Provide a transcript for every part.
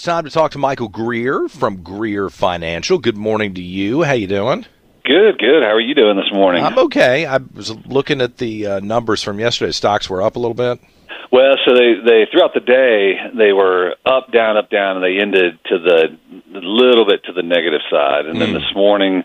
It's time to talk to Michael Greer from Greer Financial. Good morning to you. How you doing? Good, good. How are you doing this morning? I'm okay. I was looking at the uh, numbers from yesterday. Stocks were up a little bit. Well, so they they throughout the day they were up, down, up, down, and they ended to the a little bit to the negative side. And then Mm. this morning,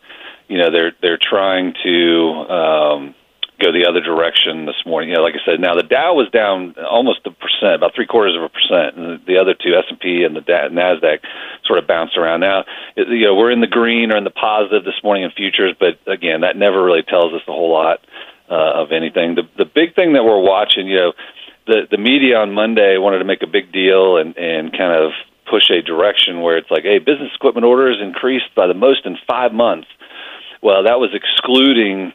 you know, they're they're trying to um, go the other direction this morning. You know, like I said, now the Dow was down almost a percent, about three quarters of a percent, and the other two, S and P and the Da- Nasdaq, sort of bounced around. Now, you know, we're in the green or in the positive this morning in futures, but again, that never really tells us a whole lot uh, of anything. The the big thing that we're watching, you know, the the media on Monday wanted to make a big deal and and kind of push a direction where it's like, hey, business equipment orders increased by the most in five months. Well, that was excluding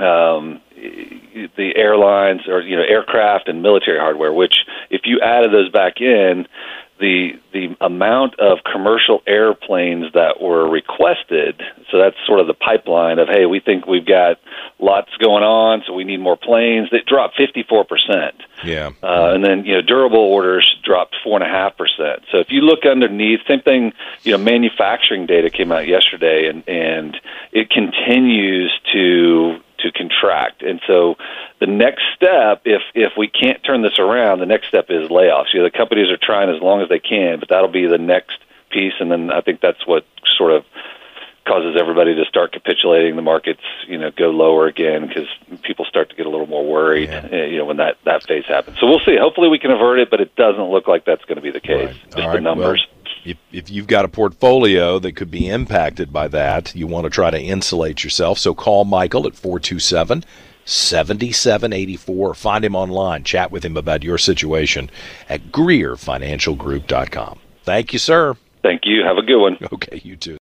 um, the airlines or you know aircraft and military hardware. Which, if you added those back in, the the amount of commercial airplanes that were requested. So that's sort of the pipeline of hey, we think we've got lots going on, so we need more planes. That dropped fifty four percent. Yeah. Uh, and then you know durable orders dropped four and a half percent. So if you look underneath, same thing. You know, manufacturing data came out yesterday, and and it continues to to contract. And so the next step, if if we can't turn this around, the next step is layoffs. You know, the companies are trying as long as they can, but that'll be the next piece. And then I think that's what sort of causes everybody to start capitulating. The markets, you know, go lower again because people start to get a little more worried. Yeah. uh, You know, when that that phase happens. So we'll see. Hopefully, we can avert it, but it doesn't look like that's going to be the case. Right. Just the numbers. Well, if, if you've got a portfolio that could be impacted by that, you want to try to insulate yourself. So call Michael at 427 7784. Find him online. Chat with him about your situation at GreerFinancialGroup.com. Thank you, sir. Thank you. Have a good one. Okay, you too.